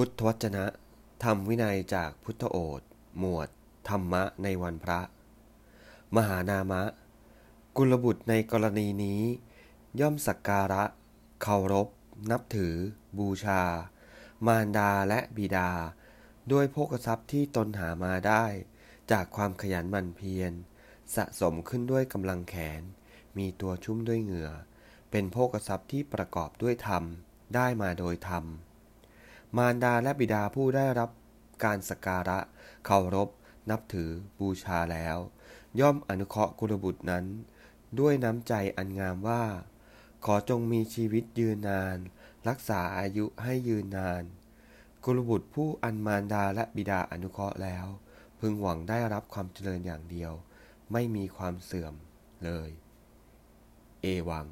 พุทธวจนะ ธรรมวินัยจากพุทธโอษหมวด ธรรมะในวันพระ มหานามะ กุลบุตรในกรณีนี้ ย่อมสักการะ เคารพ นับถือ บูชา มารดาและบิดา ด้วยโภคทรัพย์ที่ตนหามาได้ จากความขยันหมั่นเพียร สะสมขึ้นด้วยกำลังแขน มีตัวชุ่มด้วยเหงื่อ เป็นโภคทรัพย์ที่ประกอบด้วยธรรม ได้มาโดยธรรม มารดาและบิดาผู้ได้รับการสักการะเคารพ นับถือบูชาแล้ว ย่อมอนุเคราะห์กุลบุตรนั้น ด้วยน้ำใจอันงามว่า ขอจงมีชีวิตยืนนาน รักษาอายุให้ยืนนานกุลบุตรผู้อันมารดาและบิดาอนุเคราะห์แล้ว พึงหวังได้รับความเจริญอย่างเดียว ไม่มีความเสื่อมเลย เอวัง